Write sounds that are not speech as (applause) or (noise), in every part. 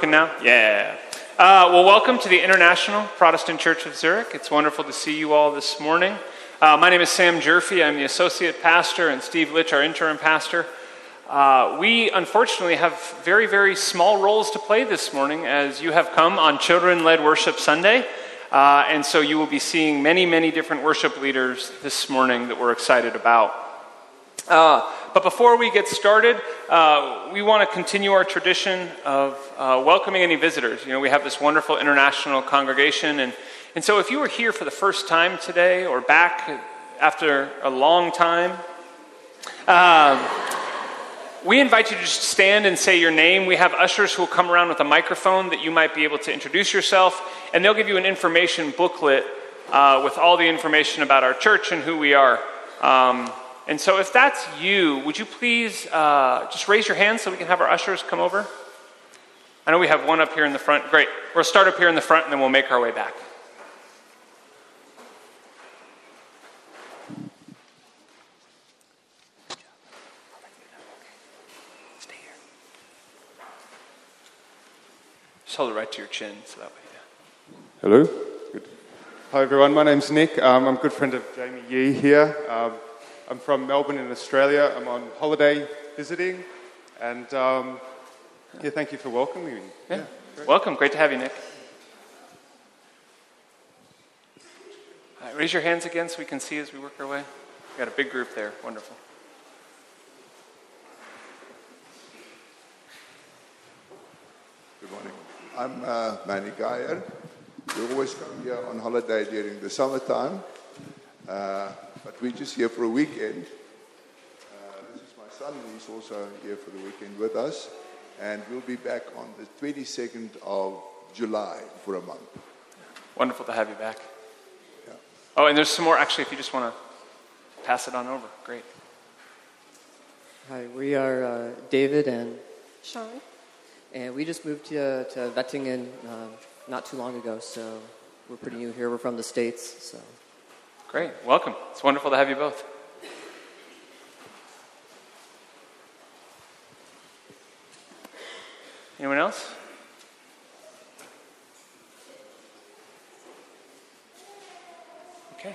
Working now? Yeah. Uh, well, welcome to the International Protestant Church of Zurich. It's wonderful to see you all this morning. Uh, my name is Sam Gyorfi. I'm the associate pastor, and Steve Litch, our interim pastor. Uh, we unfortunately have very, very small roles to play this morning as you have come on Children Led Worship Sunday. Uh, and so you will be seeing many, many different worship leaders this morning that we're excited about. But before we get started, uh, we want to continue our tradition of uh, welcoming any visitors. You know, we have this wonderful international congregation, and, and so if you were here for the first time today or back after a long time, um, we invite you to just stand and say your name. We have ushers who will come around with a microphone that you might be able to introduce yourself, and they'll give you an information booklet uh, with all the information about our church and who we are. Um, and so, if that's you, would you please uh, just raise your hand so we can have our ushers come over? I know we have one up here in the front. Great. We'll start up here in the front and then we'll make our way back. Just hold it right to your chin so that way. Yeah. Hello. Good. Hi everyone. My name's Nick. Um, I'm a good friend of Jamie Yee here. Um, I'm from Melbourne in Australia. I'm on holiday visiting, and um, yeah, thank you for welcoming me. Yeah. yeah Welcome. Great to have you, Nick. raise your hands again so we can see as we work our way. We got a big group there. Wonderful. Good morning. I'm uh, Manny Geyer. We always come here on holiday during the summertime. Uh, but we're just here for a weekend. Uh, this is my son, he's also here for the weekend with us. And we'll be back on the 22nd of July for a month. Wonderful to have you back. Yeah. Oh, and there's some more, actually, if you just want to pass it on over. Great. Hi, we are uh, David and Sean. And we just moved to, to Wettingen uh, not too long ago, so we're pretty new here. We're from the States, so. Great. Welcome. It's wonderful to have you both. Anyone else? Okay.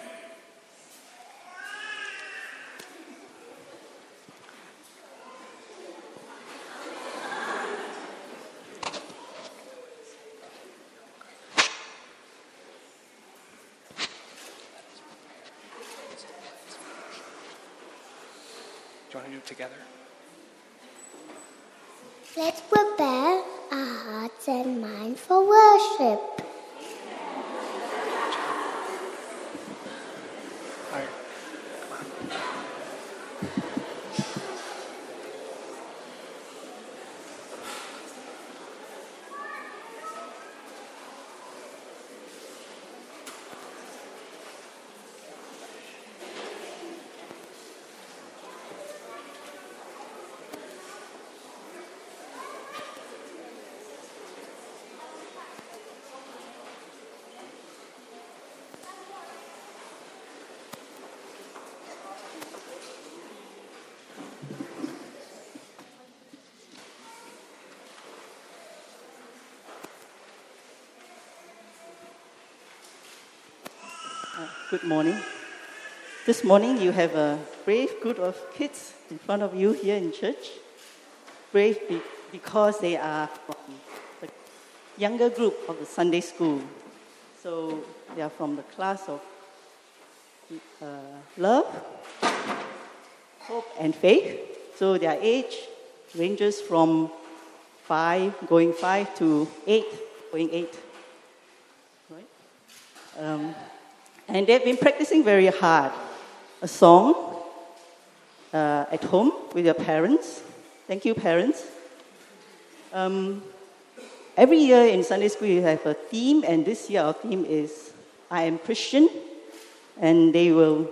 Together? Let's prepare our hearts and minds for worship. Good morning. This morning you have a brave group of kids in front of you here in church. Brave be- because they are from the younger group of the Sunday school. So they are from the class of uh, love, hope, and faith. So their age ranges from five, going five to eight, going eight. Right? Um, and they've been practicing very hard a song uh, at home with your parents. Thank you, parents. Um, every year in Sunday school, you have a theme, and this year our theme is I am Christian. And they will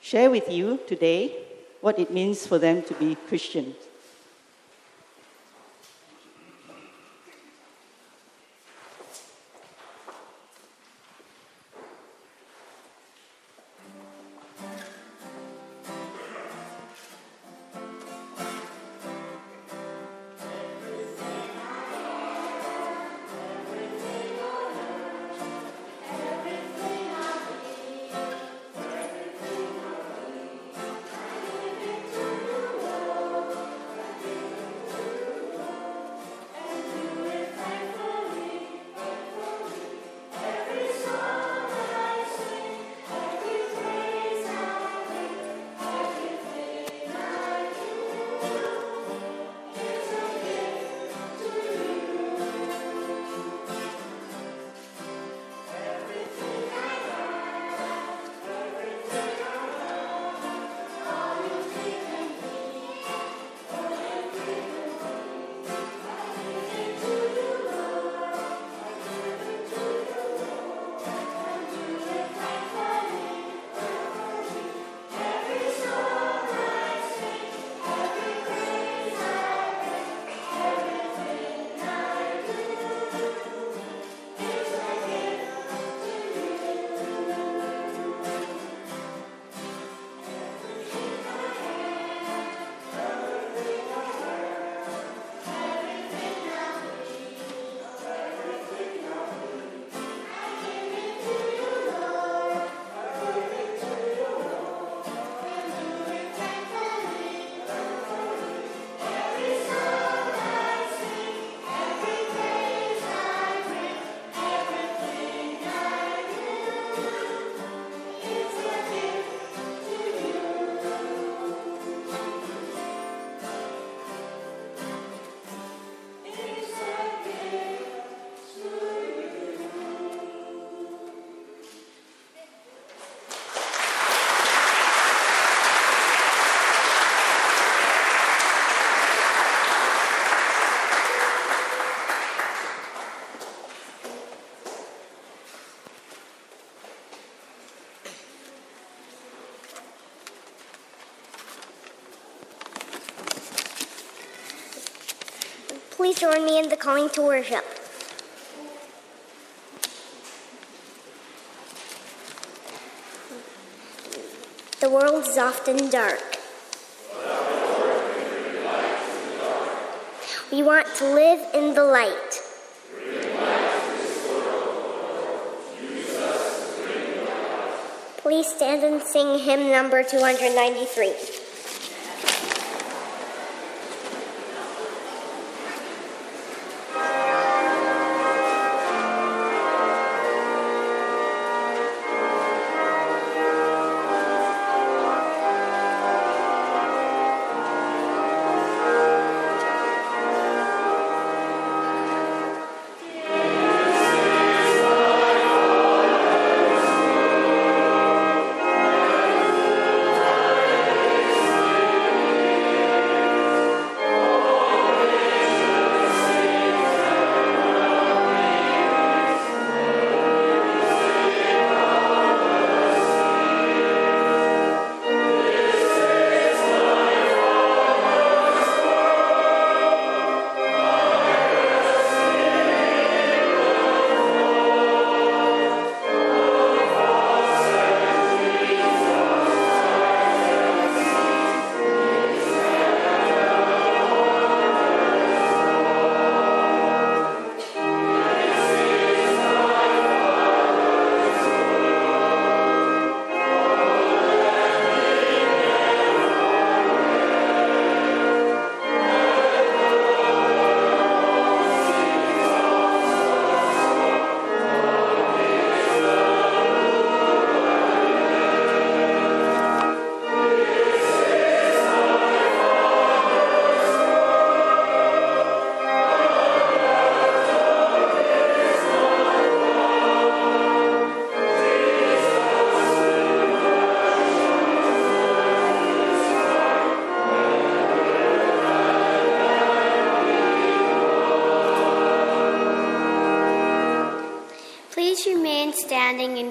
share with you today what it means for them to be Christians. Please join me in the calling to worship. The world is often dark. We want to live in the light. Please stand and sing hymn number 293.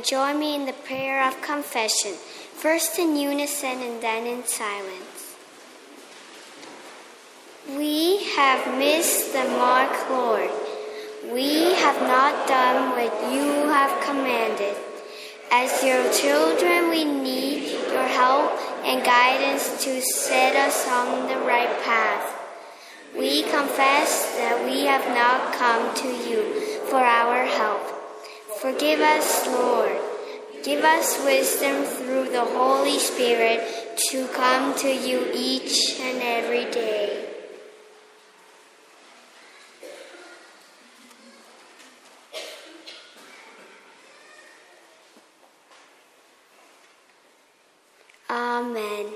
Join me in the prayer of confession, first in unison and then in silence. We have missed the mark, Lord. We have not done what you have commanded. As your children, we need your help and guidance to set us on the right path. We confess that we have not come to you for our help. Forgive us, Lord. Give us wisdom through the Holy Spirit to come to you each and every day. Amen.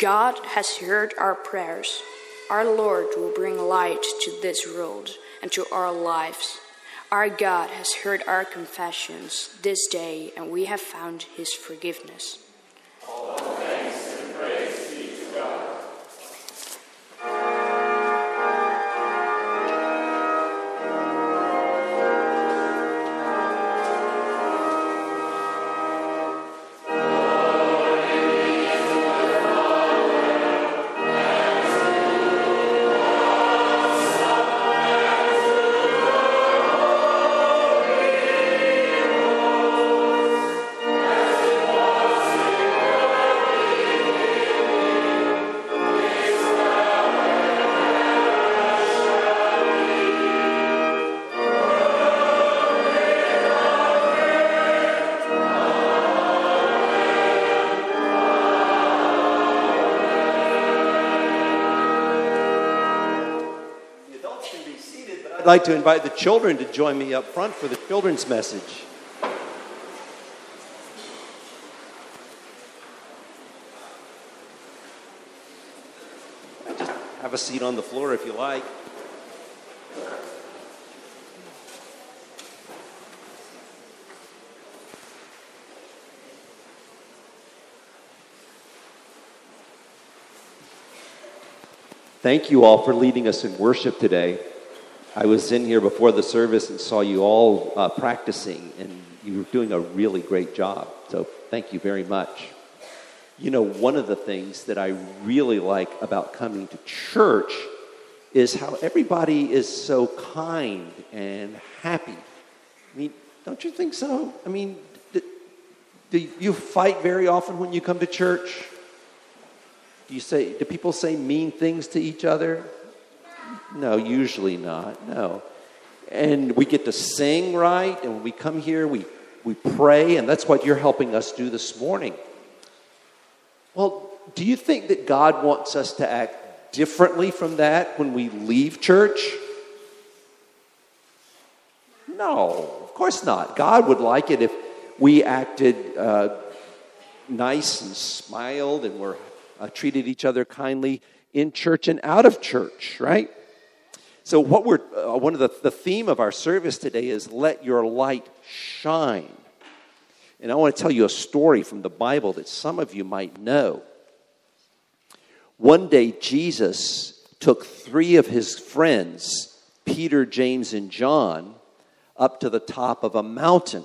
God has heard our prayers. Our Lord will bring light to this world and to our lives. Our God has heard our confessions this day, and we have found his forgiveness. Like to invite the children to join me up front for the children's message. Just have a seat on the floor if you like. Thank you all for leading us in worship today. I was in here before the service and saw you all uh, practicing, and you were doing a really great job. So thank you very much. You know, one of the things that I really like about coming to church is how everybody is so kind and happy. I mean, don't you think so? I mean, do, do you fight very often when you come to church? Do you say, do people say mean things to each other? No, usually not. No. And we get to sing right, and when we come here, we, we pray, and that's what you're helping us do this morning. Well, do you think that God wants us to act differently from that when we leave church? No, of course not. God would like it if we acted uh, nice and smiled and were uh, treated each other kindly in church and out of church, right? So, what we're uh, one of the, the theme of our service today is let your light shine. And I want to tell you a story from the Bible that some of you might know. One day, Jesus took three of his friends, Peter, James, and John, up to the top of a mountain.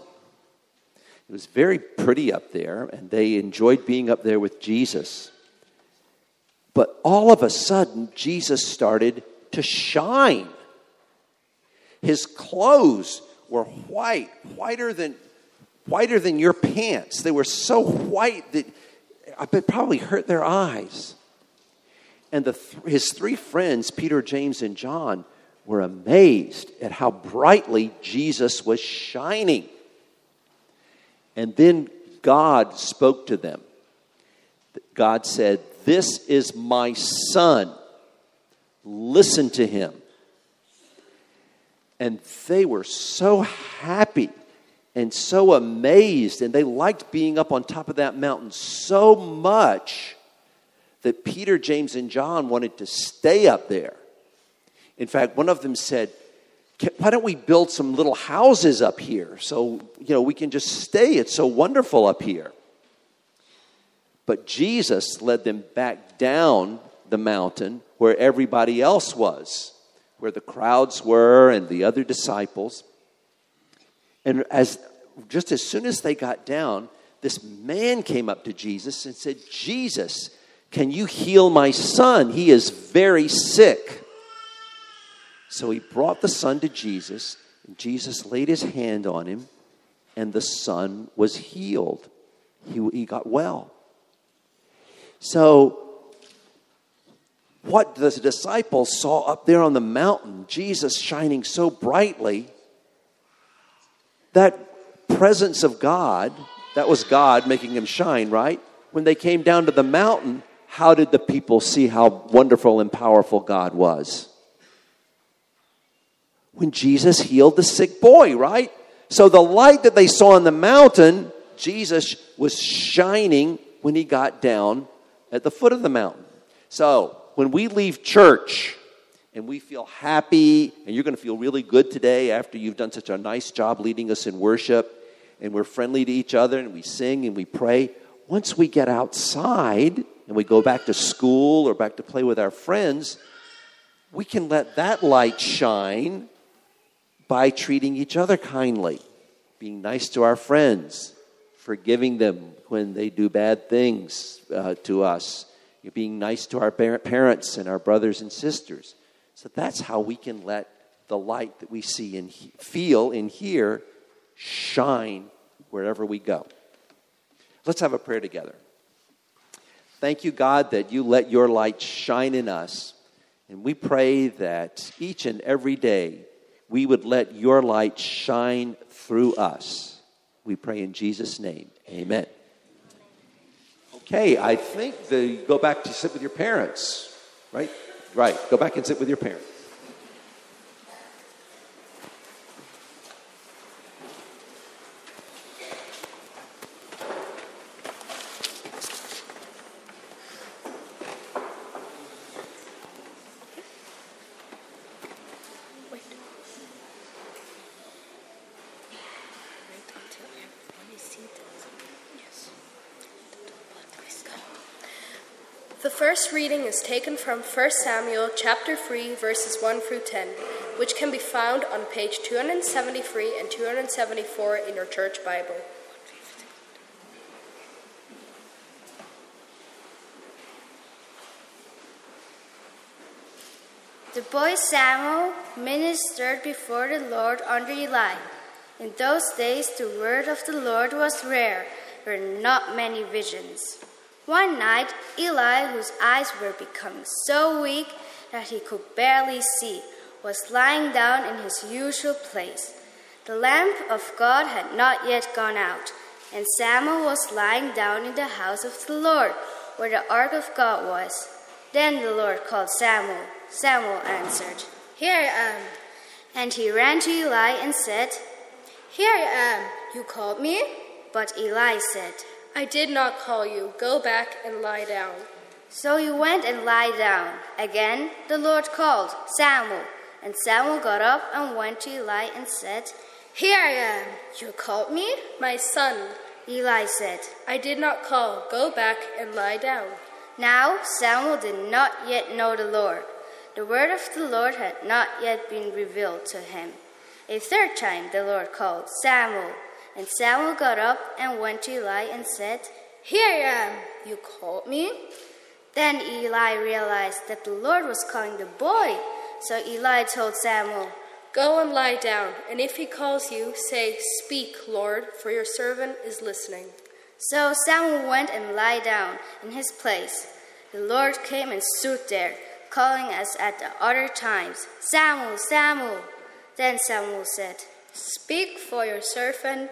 It was very pretty up there, and they enjoyed being up there with Jesus. But all of a sudden, Jesus started to shine. His clothes were white, whiter than, whiter than your pants. They were so white that it probably hurt their eyes. And the, his three friends, Peter, James, and John, were amazed at how brightly Jesus was shining. And then God spoke to them. God said, This is my son. Listen to him. And they were so happy and so amazed, and they liked being up on top of that mountain so much that Peter, James, and John wanted to stay up there. In fact, one of them said, why don't we build some little houses up here so you know we can just stay it's so wonderful up here but jesus led them back down the mountain where everybody else was where the crowds were and the other disciples and as just as soon as they got down this man came up to jesus and said jesus can you heal my son he is very sick so he brought the son to Jesus, and Jesus laid his hand on him, and the son was healed. He, he got well. So, what the disciples saw up there on the mountain, Jesus shining so brightly, that presence of God, that was God making him shine, right? When they came down to the mountain, how did the people see how wonderful and powerful God was? when Jesus healed the sick boy, right? So the light that they saw on the mountain, Jesus was shining when he got down at the foot of the mountain. So when we leave church and we feel happy, and you're going to feel really good today after you've done such a nice job leading us in worship, and we're friendly to each other, and we sing and we pray. Once we get outside and we go back to school or back to play with our friends, we can let that light shine by treating each other kindly, being nice to our friends, forgiving them when they do bad things uh, to us, being nice to our parents and our brothers and sisters. So that's how we can let the light that we see and feel and hear shine wherever we go. Let's have a prayer together. Thank you, God, that you let your light shine in us. And we pray that each and every day we would let your light shine through us. We pray in Jesus' name. Amen. Okay, I think the go back to sit with your parents, right? Right. Go back and sit with your parents. The first reading is taken from 1 Samuel chapter 3 verses 1 through 10, which can be found on page 273 and 274 in your church Bible. The boy Samuel ministered before the Lord under Eli. In those days, the word of the Lord was rare. There were not many visions. One night, Eli, whose eyes were becoming so weak that he could barely see, was lying down in his usual place. The lamp of God had not yet gone out, and Samuel was lying down in the house of the Lord, where the ark of God was. Then the Lord called Samuel. Samuel answered, Here I am. And he ran to Eli and said, Here I am. You called me? But Eli said, I did not call you. Go back and lie down. So he went and lay down. Again the Lord called, Samuel. And Samuel got up and went to Eli and said, Here I am. You called me? My son. Eli said, I did not call. Go back and lie down. Now Samuel did not yet know the Lord. The word of the Lord had not yet been revealed to him. A third time the Lord called, Samuel. And Samuel got up and went to Eli and said, Here I am. You called me? Then Eli realized that the Lord was calling the boy. So Eli told Samuel, Go and lie down, and if he calls you, say, Speak, Lord, for your servant is listening. So Samuel went and lay down in his place. The Lord came and stood there, calling as at the other times, Samuel, Samuel. Then Samuel said, Speak, for your servant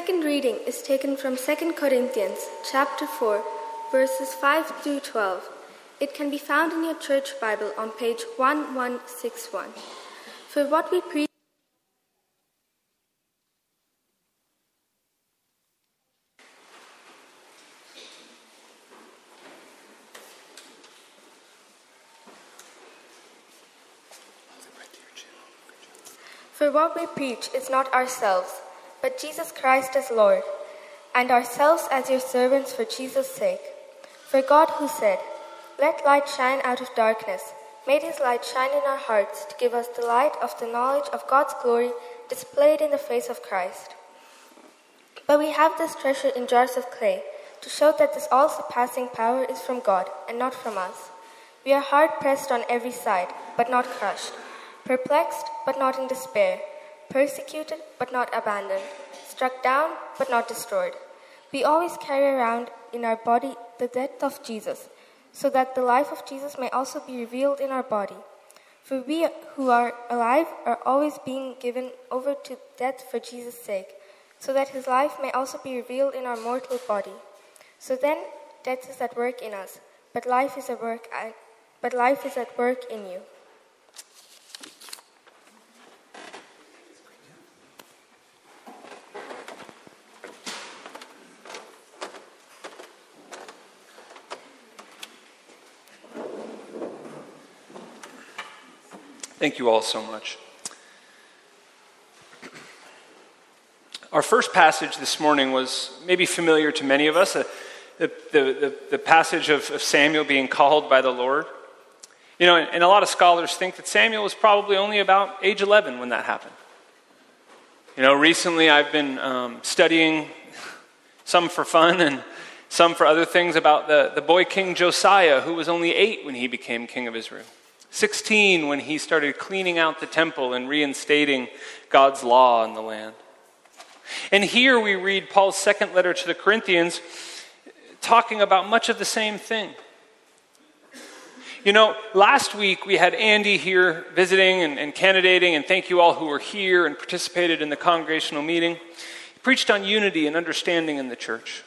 Second reading is taken from 2 Corinthians chapter 4 verses 5 through 12. It can be found in your church Bible on page 1161. For what we preach For what we preach is not ourselves, Jesus Christ as Lord, and ourselves as your servants for Jesus' sake. For God, who said, Let light shine out of darkness, made his light shine in our hearts to give us the light of the knowledge of God's glory displayed in the face of Christ. But we have this treasure in jars of clay to show that this all surpassing power is from God and not from us. We are hard pressed on every side, but not crushed, perplexed, but not in despair, persecuted, but not abandoned, struck down, but not destroyed. We always carry around in our body the death of Jesus, so that the life of Jesus may also be revealed in our body. For we who are alive are always being given over to death for Jesus' sake, so that his life may also be revealed in our mortal body. So then, death is at work in us, but life is at work, but life is at work in you. Thank you all so much. Our first passage this morning was maybe familiar to many of us uh, the, the, the, passage of, of, Samuel being called by the Lord. You know, and, and, a lot of scholars think that Samuel was probably only about age 11 when that happened. You know, recently I've been um, studying some for fun and some for other things about the, the boy king Josiah, who was only eight when he became king of Israel. 16 when he started cleaning out the temple and reinstating God's law in the land. And here we read Paul's second letter to the Corinthians talking about much of the same thing. You know, last week we had Andy here visiting and, and, candidating, and thank you all who were here and participated in the congregational meeting. He preached on unity and understanding in the church.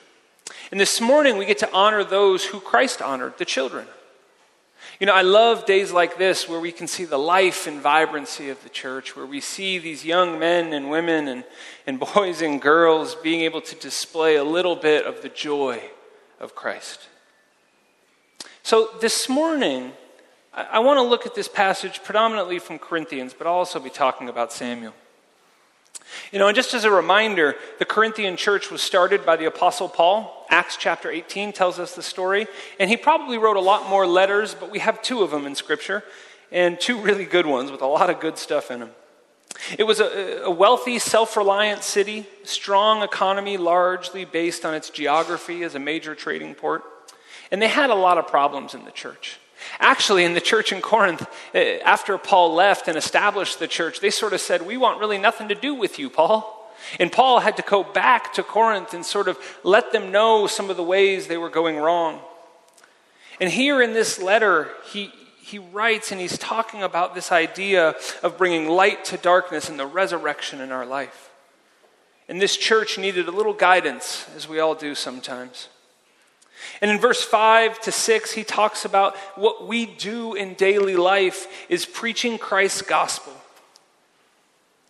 And this morning we get to honor those who Christ honored, the children. You know, I love days like this where we can see the life and vibrancy of the church, where we see these young men and women and, and (laughs) boys and girls being able to display a little bit of the joy of Christ. So this morning, I, I want to look at this passage predominantly from Corinthians, but I'll also be talking about Samuel. You know, and just as a reminder, the Corinthian church was started by the Apostle Paul. Acts chapter 18 tells us the story. And he probably wrote a lot more letters, but we have two of them in Scripture, and two really good ones with a lot of good stuff in them. It was a, a wealthy, self reliant city, strong economy, largely based on its geography as a major trading port. And they had a lot of problems in the church. Actually, in the church in Corinth, eh, after Paul left and established the church, they sort of said, We want really nothing to do with you, Paul. And Paul had to go back to Corinth and sort of let them know some of the ways they were going wrong. And here in this letter, he, he writes and he's talking about this idea of bringing light to darkness and the resurrection in our life. And this church needed a little guidance, as we all do sometimes. And in verse 5 to 6, he talks about what we do in daily life is preaching Christ's gospel.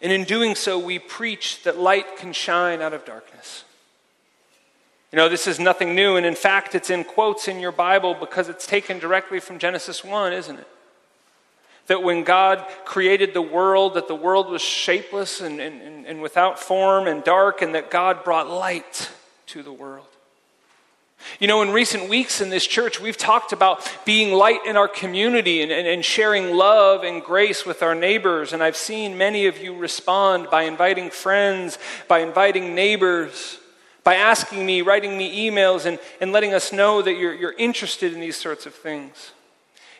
And in doing so, we preach that light can shine out of darkness. You know, this is nothing new, and in fact, it's in quotes in your Bible because it's taken directly from Genesis 1, isn't it? That when God created the world, that the world was shapeless and, and, and without form and dark, and that God brought light to the world. You know, in recent weeks in this church, we've talked about being light in our community and, and, and, sharing love and grace with our neighbors. And I've seen many of you respond by inviting friends, by inviting neighbors, by asking me, writing me emails, and, and letting us know that you're, you're interested in these sorts of things.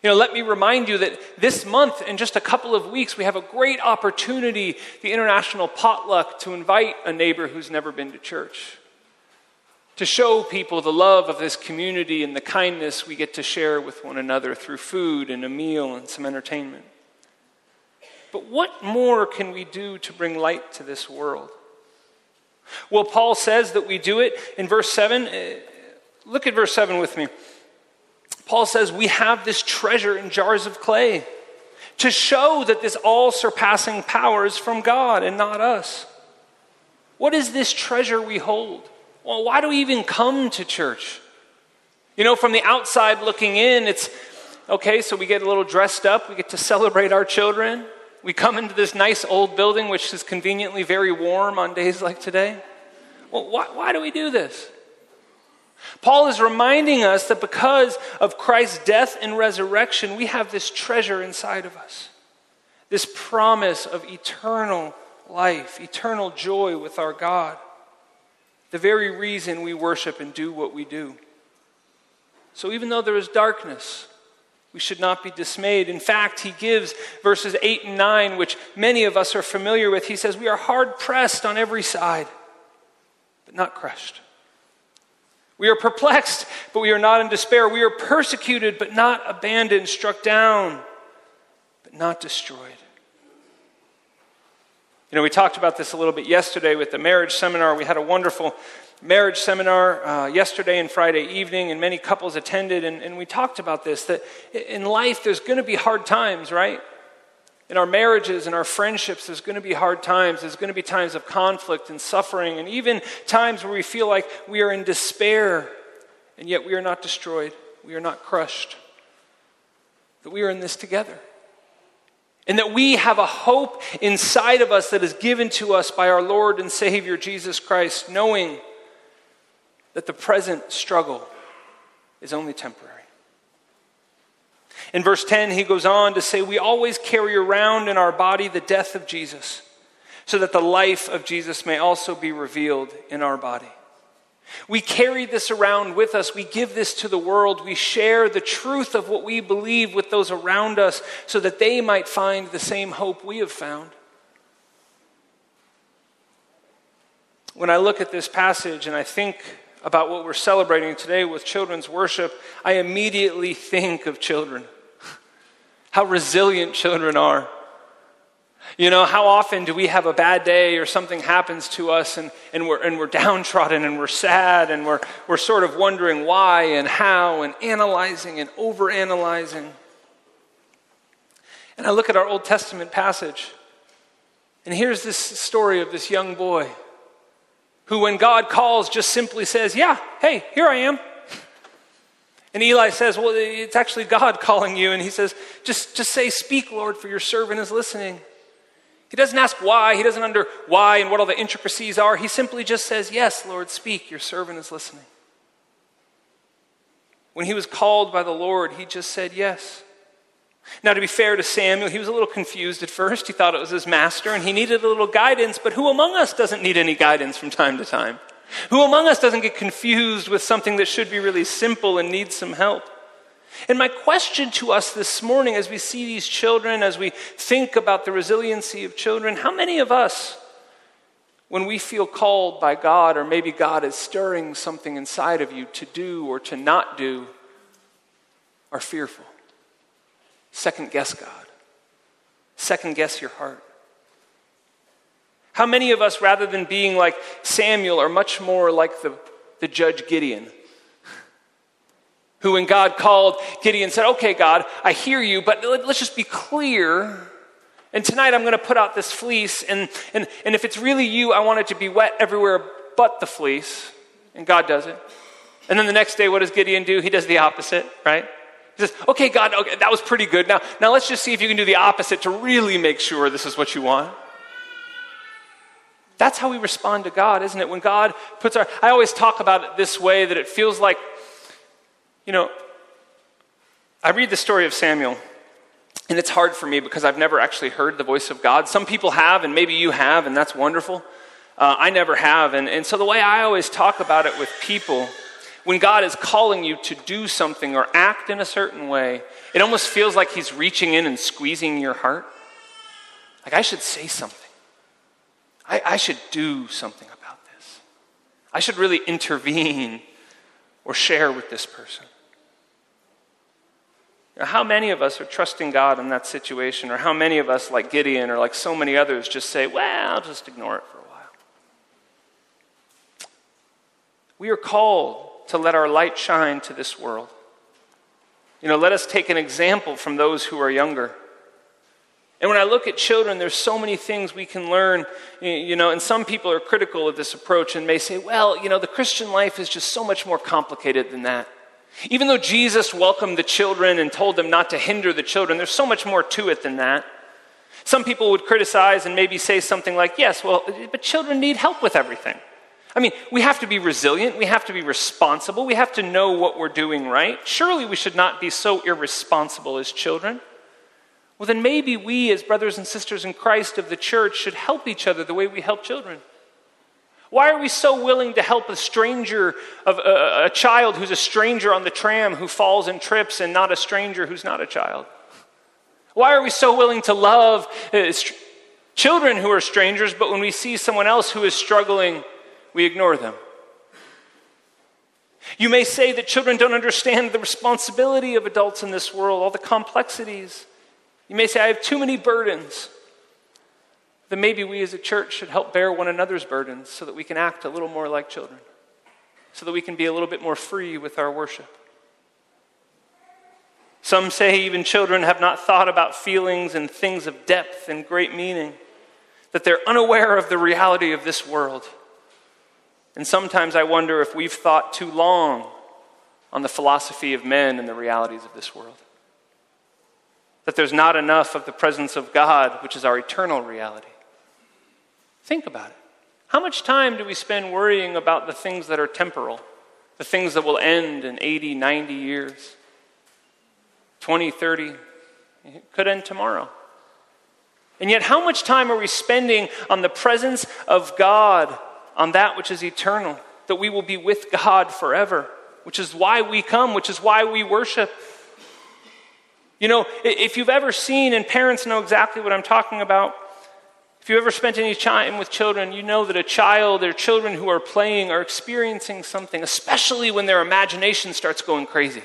You know, let me remind you that this month, in just a couple of weeks, we have a great opportunity, the International Potluck, to invite a neighbor who's never been to church to show people the love of this community and the kindness we get to share with one another through food and a meal and some entertainment. But what more can we do to bring light to this world? Well, Paul says that we do it in verse 7. Uh, look at verse 7 with me. Paul says, We have this treasure in jars of clay to show that this all surpassing power is from God and not us. What is this treasure we hold? Well, why do we even come to church? You know, from the outside looking in, it's okay, so we get a little dressed up, we get to celebrate our children. We come into this nice old building, which is conveniently very warm on days like today. Well, why, why do we do this? Paul is reminding us that because of Christ's death and resurrection, we have this treasure inside of us. This promise of eternal life, eternal joy with our God the very reason we worship and do what we do. So even though there is darkness, we should not be dismayed. In fact, he gives verses 8 and 9, which many of us are familiar with. He says, We are hard pressed on every side, but not crushed. We are perplexed, but we are not in despair. We are persecuted, but not abandoned, struck down, but not destroyed. You know, we talked about this a little bit yesterday with the marriage seminar. We had a wonderful marriage seminar uh, yesterday and Friday evening, and many couples attended, and, and we talked about this that in life there's going to be hard times, right? In our marriages and our friendships, there's going to be hard times. There's going to be times of conflict and suffering, and even times where we feel like we are in despair, and yet we are not destroyed. We are not crushed. That we are in this together. And that we have a hope inside of us that is given to us by our Lord and Savior Jesus Christ, knowing that the present struggle is only temporary. In verse 10, he goes on to say, We always carry around in our body the death of Jesus, so that the life of Jesus may also be revealed in our body. We carry this around with us. We give this to the world. We share the truth of what we believe with those around us so that they might find the same hope we have found. When I look at this passage and I think about what we're celebrating today with children's worship, I immediately think of children. (laughs) How resilient children are. You know, how often do we have a bad day or something happens to us and, and, we're, and we're (laughs) downtrodden and we're sad and we're, we're sort of wondering why and how and analyzing and overanalyzing. And I look at our Old Testament passage, and here's this story of this young boy who, when God calls, just simply says, Yeah, hey, here I am. And Eli says, Well, it's actually God (laughs) calling you. And he says, Just, just say, Speak, Lord, for your servant is listening. He doesn't ask why, he doesn't under why and what all the intricacies are. He simply just says, Yes, Lord, speak, your servant is listening. When he was called by the Lord, he just said yes. Now, to be fair to Samuel, he was a little confused at first. He thought it was his master and he needed a little guidance, but who among us doesn't need any guidance from time to time? Who among us doesn't get confused with something that should be really simple and needs some help? And my question to us this morning, as we see these children, as we think about the resiliency of children, how many of us, when we feel called by God, or maybe God is stirring something inside of you to do or to not do, are fearful? Second guess God, second guess your heart. How many of us, rather than being like Samuel, are much more like the, the judge Gideon? Who, when God called Gideon, said, Okay, God, I hear you, but let's just be clear. And tonight I'm going to put out this fleece, and, and, and if it's really you, I want it to be wet everywhere but the fleece. And God does it. And then the next day, what does Gideon do? He does the opposite, right? He says, Okay, God, okay, that was pretty good. Now, now let's just see if you can do the opposite to really make sure this is what you want. That's how we respond to God, isn't it? When God puts our. I always talk about it this way that it feels like you know, I read the story of Samuel, and it's hard for me because I've never actually heard the voice of God. Some people have, and maybe you have, and that's wonderful. Uh, I never have. And, and so the way I always talk about it with people, when God is calling you to do something or act in a certain way, it almost feels like He's reaching in and squeezing your heart. Like, I should say something. I, I should do something about this. I should really intervene or share with this person. How many of us are trusting God in that situation? Or how many of us, like Gideon or like so many others, just say, well, I'll just ignore it for a while? We are called to let our light shine to this world. You know, let us take an example from those who are younger. And when I look at children, there's so many things we can learn, you know, and some people are critical of this approach and may say, well, you know, the Christian life is just so much more complicated than that. Even though Jesus welcomed the children and told them not to hinder the children, there's so much more to it than that. Some people would criticize and maybe say something like, yes, well, but children need help with everything. I mean, we have to be resilient, we have to be responsible, we have to know what we're doing right. Surely we should not be so irresponsible as children. Well, then maybe we, as brothers and sisters in Christ of the church, should help each other the way we help children. Why are we so willing to help a stranger, of a, a, child who's a stranger on the tram who falls and trips, and not a stranger who's not a child? Why are we so willing to love uh, st- children who are strangers, but when we see someone else who is struggling, we ignore them? You may say that children don't understand the responsibility of adults in this world, all the complexities. You may say, I have too many burdens. Then maybe we as a church should help bear one another's burdens so that we can act a little more like children, so that we can be a little bit more free with our worship. Some say even children have not thought about feelings and things of depth and great meaning, that they're unaware of the reality of this world. And sometimes I wonder if we've thought too long on the philosophy of men and the realities of this world. That there's not enough of the presence of God, which is our eternal reality. Think about it. How much time do we spend worrying about the things that are temporal, the things that will end in 80, 90 years? 20, 30, it could end tomorrow. And yet, how much time are we spending on the presence of God, on that which is eternal, that we will be with God forever, which is why we come, which is why we worship? You know, if you've ever seen, and parents know exactly what I'm talking about, if you've ever spent any time with children, you know that a child or children who are playing are experiencing something, especially when their imagination starts going crazy.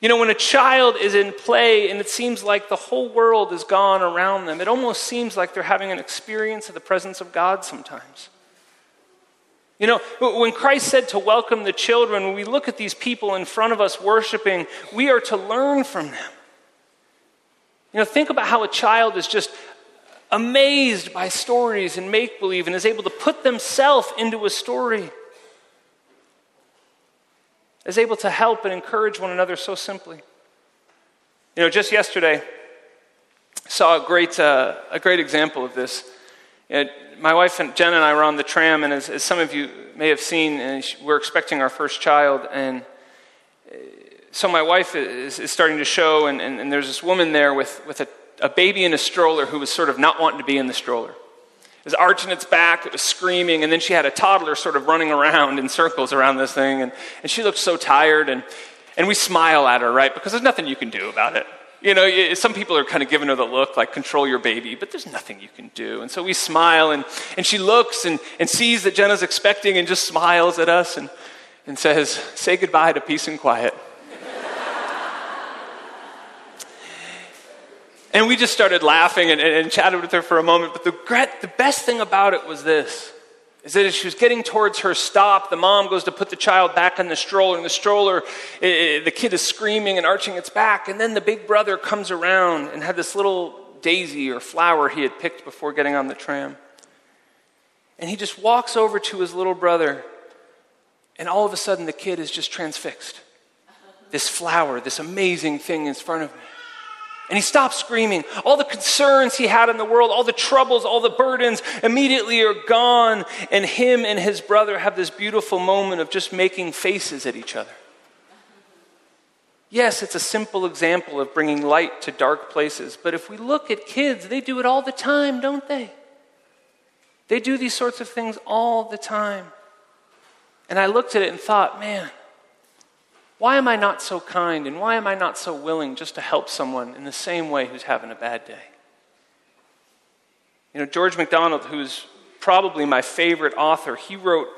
You know, when a child is in play and it seems like the whole world is gone around them, it almost seems like they're having an experience of the presence of God sometimes. You know, when Christ said to welcome the children, when we look at these people in front of us worshiping, we are to learn from them. You know, think about how a child is just amazed by stories and make believe and is able to put themselves into a story is able to help and encourage one another so simply. You know, just yesterday, saw a great, uh, a great example of this. my wife and Jen and I were on the tram, and as, as some of you may have seen, and we're expecting our first child, and uh, so my wife is, is starting to show, and, and, and, there's this woman there with, with a, a baby in a stroller who was sort of not wanting to be in the stroller It was arching its back, it was screaming, and then she had a toddler sort of running around in circles around this thing, and, and she looked so tired, and, and we smile at her, right? Because there's nothing you can do about it. You know, some people are kind of giving her the look like, control your baby, but there's nothing you can do. And so we smile, and, and she looks and, and sees that Jenna's expecting and just smiles at us and, and says, Say goodbye to peace and quiet. And we just started laughing and, and, and chatted with her for a moment. But the, the best thing about it was this is that as she was getting towards her stop, the mom goes to put the child back in the stroller, and the stroller, it, it, the kid is screaming and arching its back. And then the big brother comes around and had this little daisy or flower he had picked before getting on the tram. And he just walks over to his little brother, and all of a sudden the kid is just transfixed. This flower, this amazing thing in front of him. And he stops screaming. All the concerns he had in the world, all the troubles, all the burdens immediately are gone. And him and his brother have this beautiful moment of just making faces at each other. Yes, it's a simple example of bringing light to dark places. But if we look at kids, they do it all the time, don't they? They do these sorts of things all the time. And I looked at it and thought, man, why am I not so kind and why am I not so willing just to help someone in the same way who's having a bad day? You know, George MacDonald, who's probably my favorite author, he wrote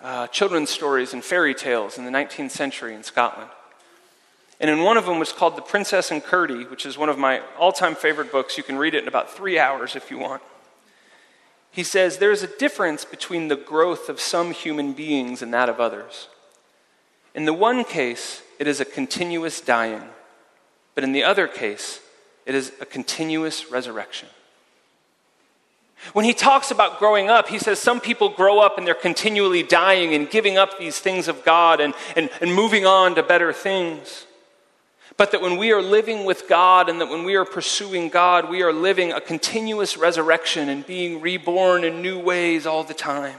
uh, children's stories and fairy tales in the 19th century in Scotland. And in one of them was called The Princess and Curdie, which is one of my all time favorite books. You can read it in about three hours if you want. He says, There's a difference between the growth of some human beings and that of others. In the one case, it is a continuous dying, but in the other case, it is a continuous resurrection. When he talks about growing up, he says some people grow up and they're continually dying and giving up these things of God and, and, and moving on to better things. But that when we are living with God and that when we are pursuing God, we are living a continuous resurrection and being reborn in new ways all the time.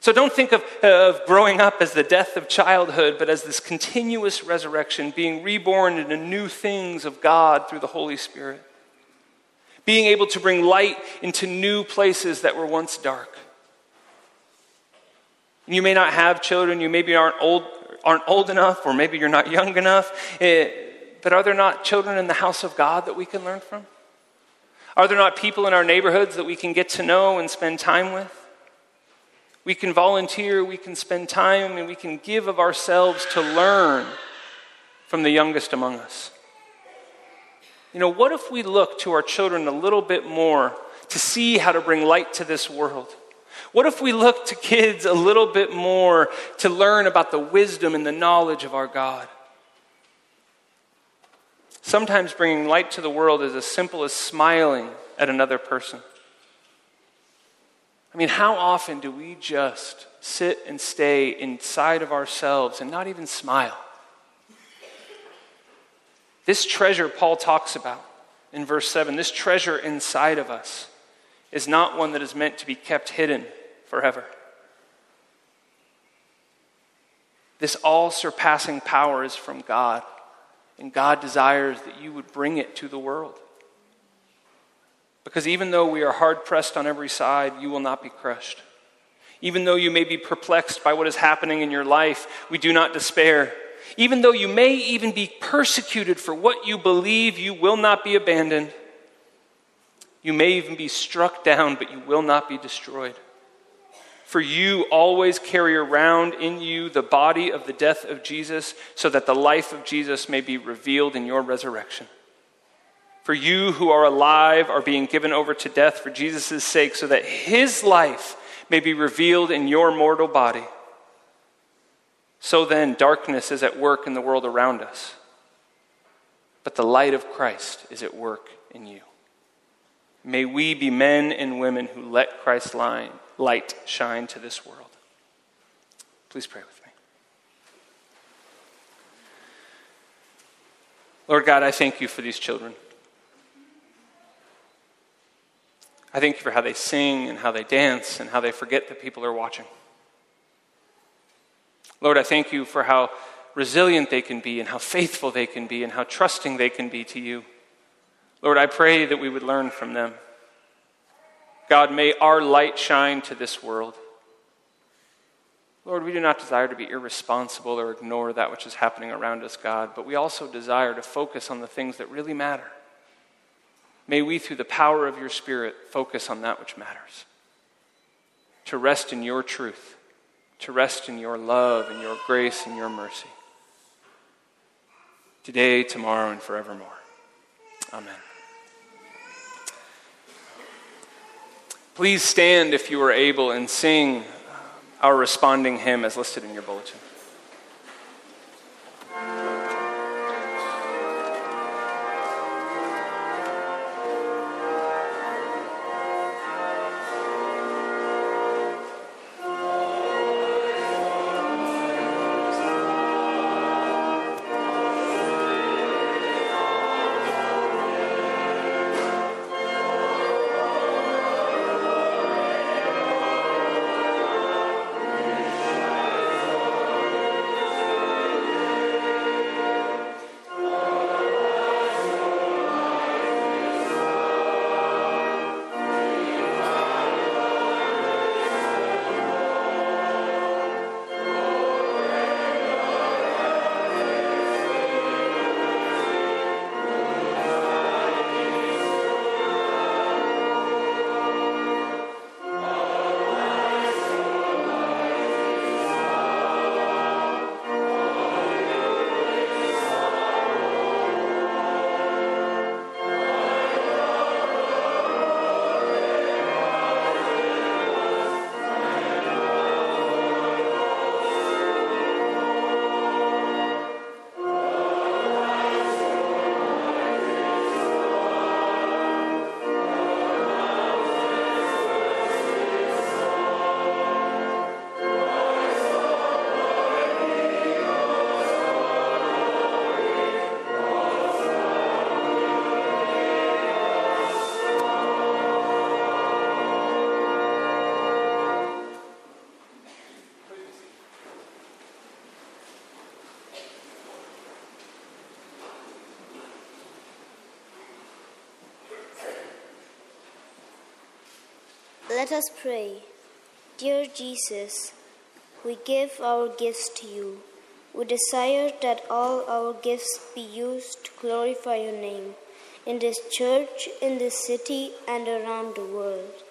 So don't think of, of growing up as the death of childhood, but as this continuous resurrection, being reborn into new things of God through the Holy Spirit. Being able to bring light into new places that were once dark. You may not have children, you maybe aren't old, aren't old enough, or maybe you're not young enough, eh, but are there not children in the house of God that we can learn from? Are there not people in our neighborhoods that we can get to know and spend time with? We can volunteer, we can spend time, and we can give of ourselves to learn from the youngest among us. You know, what if we look to our children a little bit more to see how to bring light to this world? What if we look to kids a little bit more to learn about the wisdom and the knowledge of our God? Sometimes bringing light to the world is as simple as smiling at another person. I mean, how often do we just sit and stay inside of ourselves and not even smile? This treasure Paul talks about in verse 7, this treasure inside of us, is not one that is meant to be kept hidden forever. This all surpassing power is from God, and God desires that you would bring it to the world. Because even though we are hard pressed on every side, you will not be crushed. Even though you may be perplexed by what is happening in your life, we do not despair. Even though you may even be persecuted for what you believe, you will not be abandoned. You may even be struck down, but you will not be destroyed. For you always carry around in you the body of the death of Jesus, so that the life of Jesus may be revealed in your resurrection. For you who are alive are being given over to death for Jesus' sake, so that his life may be revealed in your mortal body. So then, darkness is at work in the world around us, but the light of Christ is at work in you. May we be men and women who let Christ's light shine to this world. Please pray with me. Lord God, I thank you for these children. I thank you for how they sing and how they dance and how they forget that people are watching. Lord, I thank you for how resilient they can be and how faithful they can be and how trusting they can be to you. Lord, I pray that we would learn from them. God, may our light shine to this world. Lord, we do not desire to be irresponsible or ignore that which is happening around us, God, but we also desire to focus on the things that really matter. May we, through the power of your Spirit, focus on that which matters. To rest in your truth to rest in your love and your grace and your mercy. Today, tomorrow, and forevermore. Amen. Please stand if you are able and sing our responding hymn as listed in your bulletin. Let us pray. Dear Jesus, we give our gifts to you. We desire that all our gifts be used to glorify your name in this church, in this city, and around the world.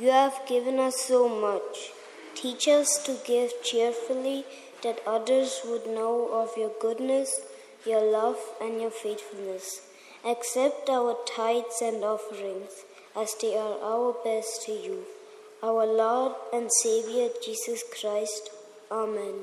You have given us so much. Teach us to give cheerfully that others would know of your goodness, your love, and your faithfulness. Accept our tithes and offerings as they are our best to you. Our Lord and Savior Jesus Christ. Amen.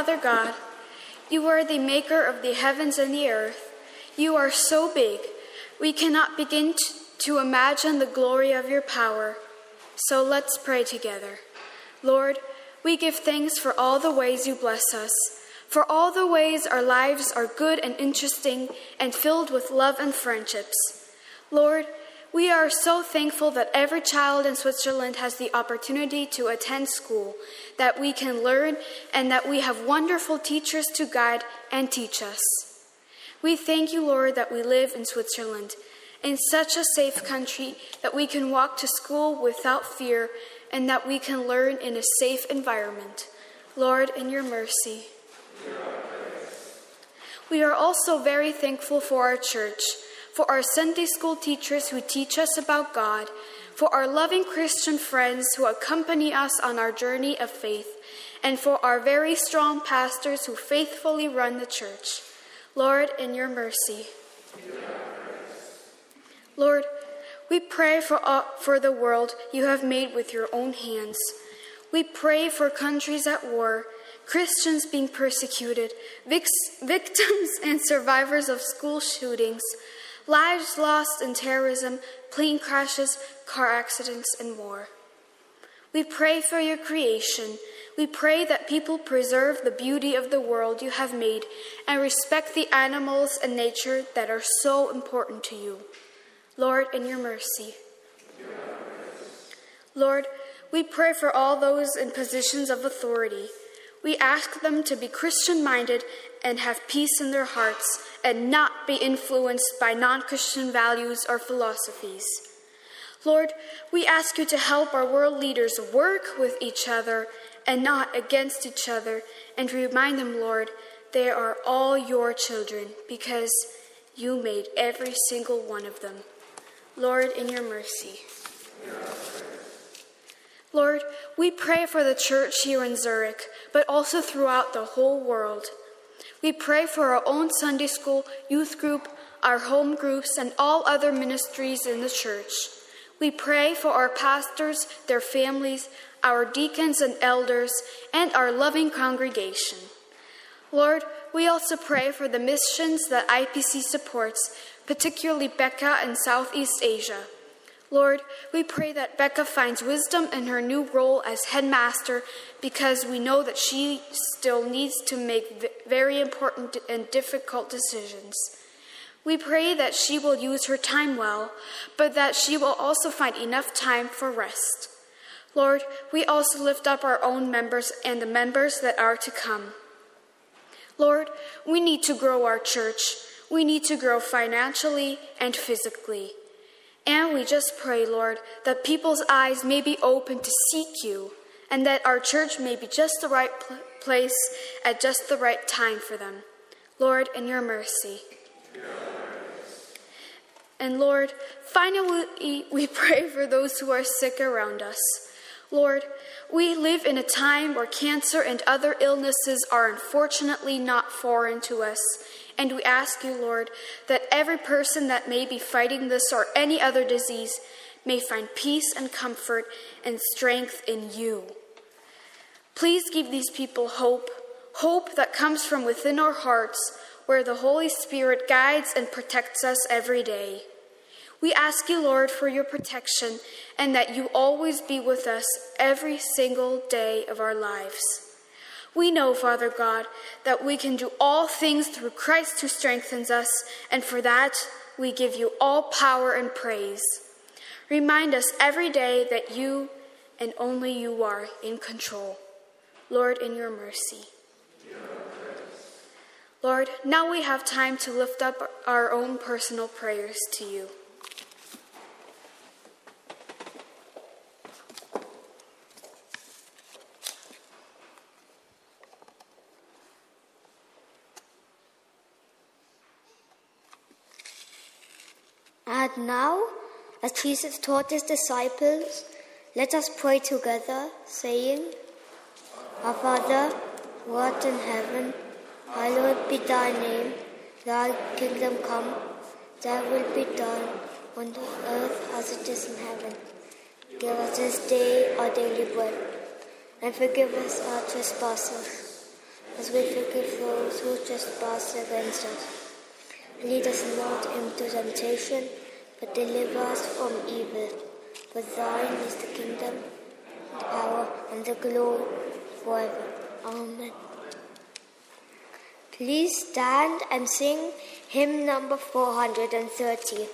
Father God, you are the maker of the heavens and the earth. You are so big, we cannot begin to, imagine the glory of your power. So let's pray together. Lord, we give thanks for all the ways you bless us, for all the ways our lives are good and interesting and filled with love and friendships. Lord, we are so thankful that every child in Switzerland has the opportunity to attend school, that we can learn, and that we have wonderful teachers to guide and teach us. We thank you, Lord, that we live in Switzerland, in such a safe country that we can walk to school without fear and that we can learn in a safe environment. Lord, in your mercy. We are also very thankful for our church, for our Sunday school teachers who teach us about God, for our loving Christian friends who accompany us on our journey of faith, and for our very strong pastors who faithfully run the church. Lord, in your mercy. Lord, we pray for, uh, for the world you have made with your own hands. We pray for countries at war, Christians being persecuted, vic- victims (laughs) and survivors of school shootings, lives lost in terrorism, plane crashes, car accidents, and more. We pray for your creation. We pray that people preserve the beauty of the world you have made and respect the animals and nature that are so important to you. Lord, in your mercy. Lord, we pray for all those in positions of authority. We ask them to be Christian minded and have peace in their hearts and not be influenced by non Christian values or philosophies. Lord, we ask you to help our world leaders work with each other and not against each other, and remind them, Lord, they are all your children because you made every single one of them. Lord, in your mercy. Lord, we pray for the church here in Zurich, but also throughout the whole world. We pray for our own Sunday school, youth group, our home groups, and all other ministries in the church. We pray for our pastors, their families, our deacons and elders, and our loving congregation. Lord, we also pray for the missions that IPC supports, particularly Becca in Southeast Asia. Lord, we pray that Becca finds wisdom in her new role as headmaster because we know that she still needs to make very important and difficult decisions. We pray that she will use her time well, but that she will also find enough time for rest. Lord, we also lift up our own members and the members that are to come. Lord, we need to grow our church. We need to grow financially and physically. And we just pray, Lord, that people's eyes may be open to seek you, and that our church may be just the right pl- place at just the right time for them. Lord, in your mercy. And Lord, finally, we pray for those who are sick around us. Lord, we live in a time where cancer and other illnesses are unfortunately not foreign to us. And we ask you, Lord, that every person that may be fighting this or any other disease may find peace and comfort and strength in you. Please give these people hope, hope that comes from within our hearts, where the Holy Spirit guides and protects us every day. We ask you, Lord, for your protection and that you always be with us every single day of our lives. We know, Father God, that we can do all things through Christ who strengthens us, and for that we give you all power and praise. Remind us every day that you and only you are in control. Lord, in your mercy. Lord, now we have time to lift up our own personal prayers to you. Now, as Jesus taught his disciples, let us pray together, saying, Our Father, who art in heaven, hallowed be thy name. Thy kingdom come, thy will be done on earth as it is in heaven. Give us this day our daily bread, and forgive us our trespasses, as we forgive those who trespass against us. Lead us not into temptation, but deliver us from evil. For thine is the kingdom, the power, and the glory forever. Amen. Please stand and sing hymn number 430.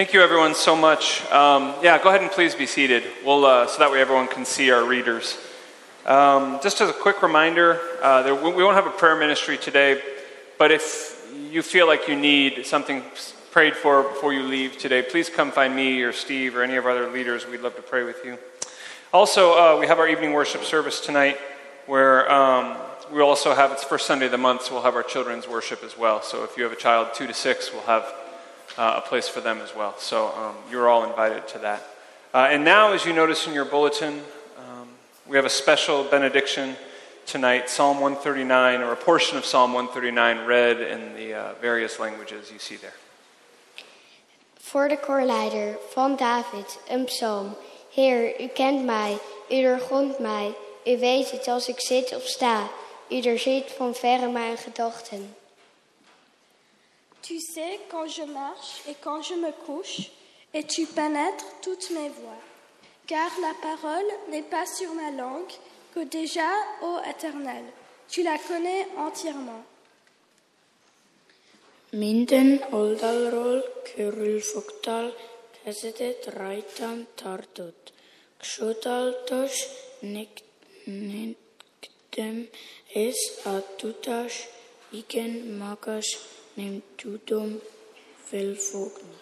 Thank you, everyone, so much. Um, yeah, go ahead and please be seated. We'll, uh, so that way everyone can see our readers. Um, just as a quick reminder, uh, there, we won't have a prayer ministry today, but if you feel like you need something prayed for before you leave today, please come find me or Steve or any of our other leaders. We'd love to pray with you. Also, uh, we have our evening worship service tonight, where um, we also have it's first Sunday of the month, so we'll have our children's worship as well. So if you have a child two to six, we'll have uh, a place for them as well. So um, you're all invited to that. Uh, and now, as you notice in your bulletin, um, we have a special benediction tonight Psalm 139, or a portion of Psalm 139 read in the uh, various languages you see there. Voor de koorleider van David, een psalm. Heer, u kent mij, u doorgrondt mij, u weet het als ik zit of sta, u doorziet van verre mijn gedachten. Tu sais quand je marche et quand je me couche, et tu pénètres toutes mes voies. Car la parole n'est pas sur ma langue, que déjà, ô Éternel, tu la connais entièrement. Minden oldalról körülfogtal, kezedet rajtam tartott. Csodálatos nektem ez a tudás, igen magas nem tudom felfogni.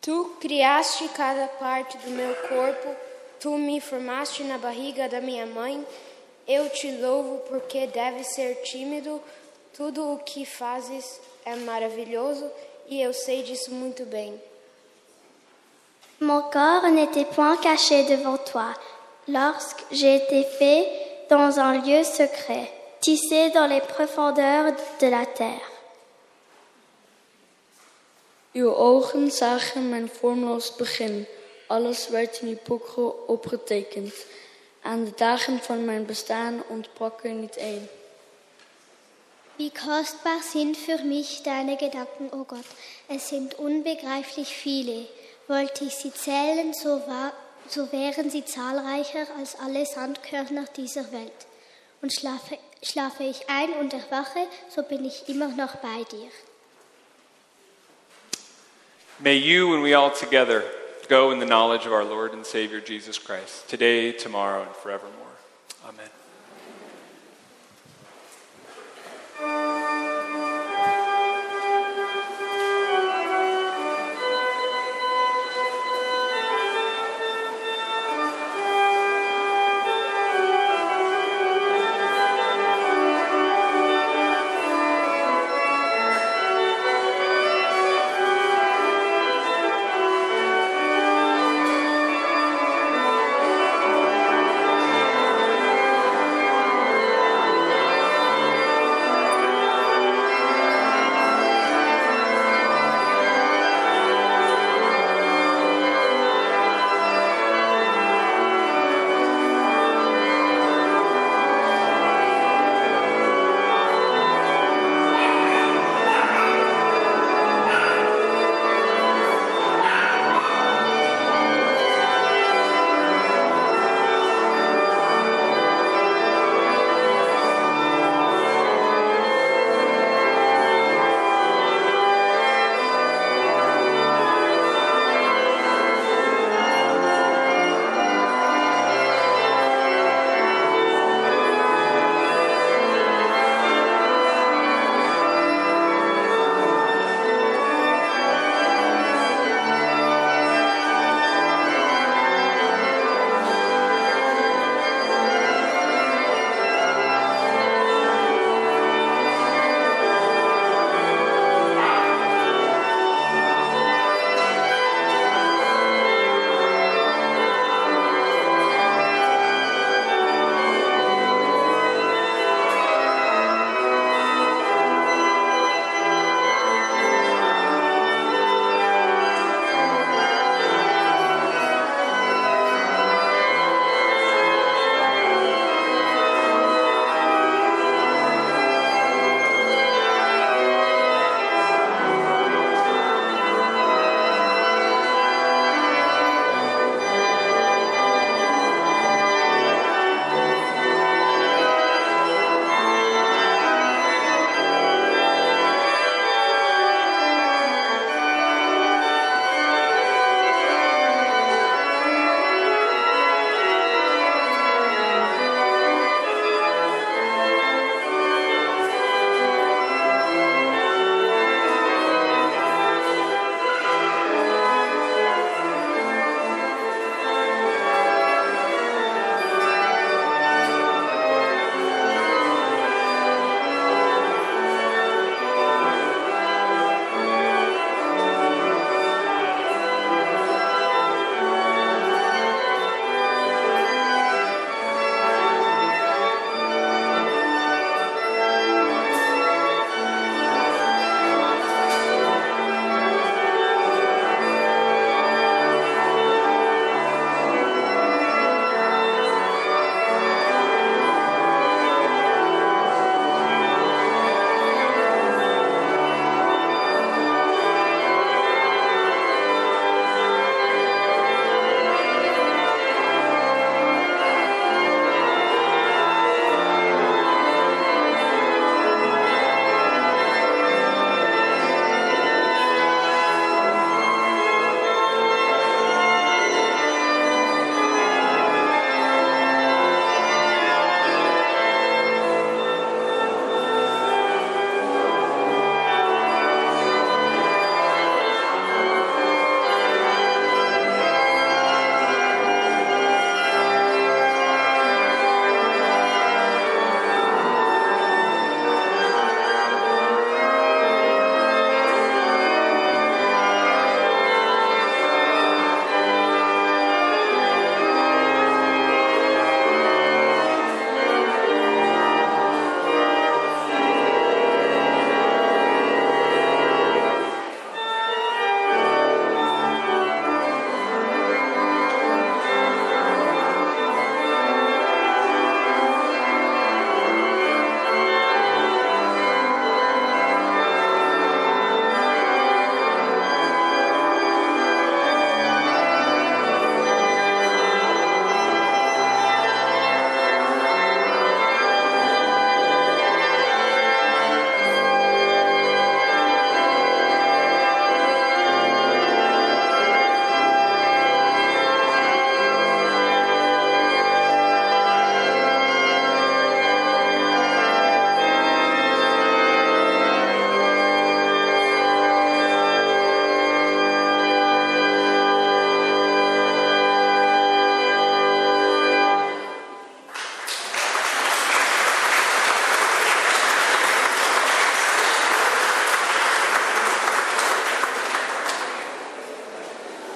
Tu criaste cada parte do meu corpo, tu me formaste na barriga da minha mãe. Eu te louvo porque deve ser tímido, tudo o que fazes é maravilhoso e eu sei disso muito bem. Mon corps n'était point caché devant toi lorsque j'ai été fait dans un lieu secret, tissé dans les profondeurs de la terre. Uw ogen zagen mijn vormloos begin. Alles werd in uw boeken opgetekend. Aan de dagen van mijn bestaan ontbrak er niet één. Wie kostbar sind für mich deine Gedanken, o Gott. Es sind unbegreiflich viele. Wollte ich sie zählen, so, war, so wären sie zahlreicher als alle Sandkörner dieser Welt. Und schlafe, schlafe ich ein und erwache, so bin ich immer noch bei dir. May you and we all together go in the knowledge of our Lord and Savior Jesus Christ, today, tomorrow, and forevermore. Amen.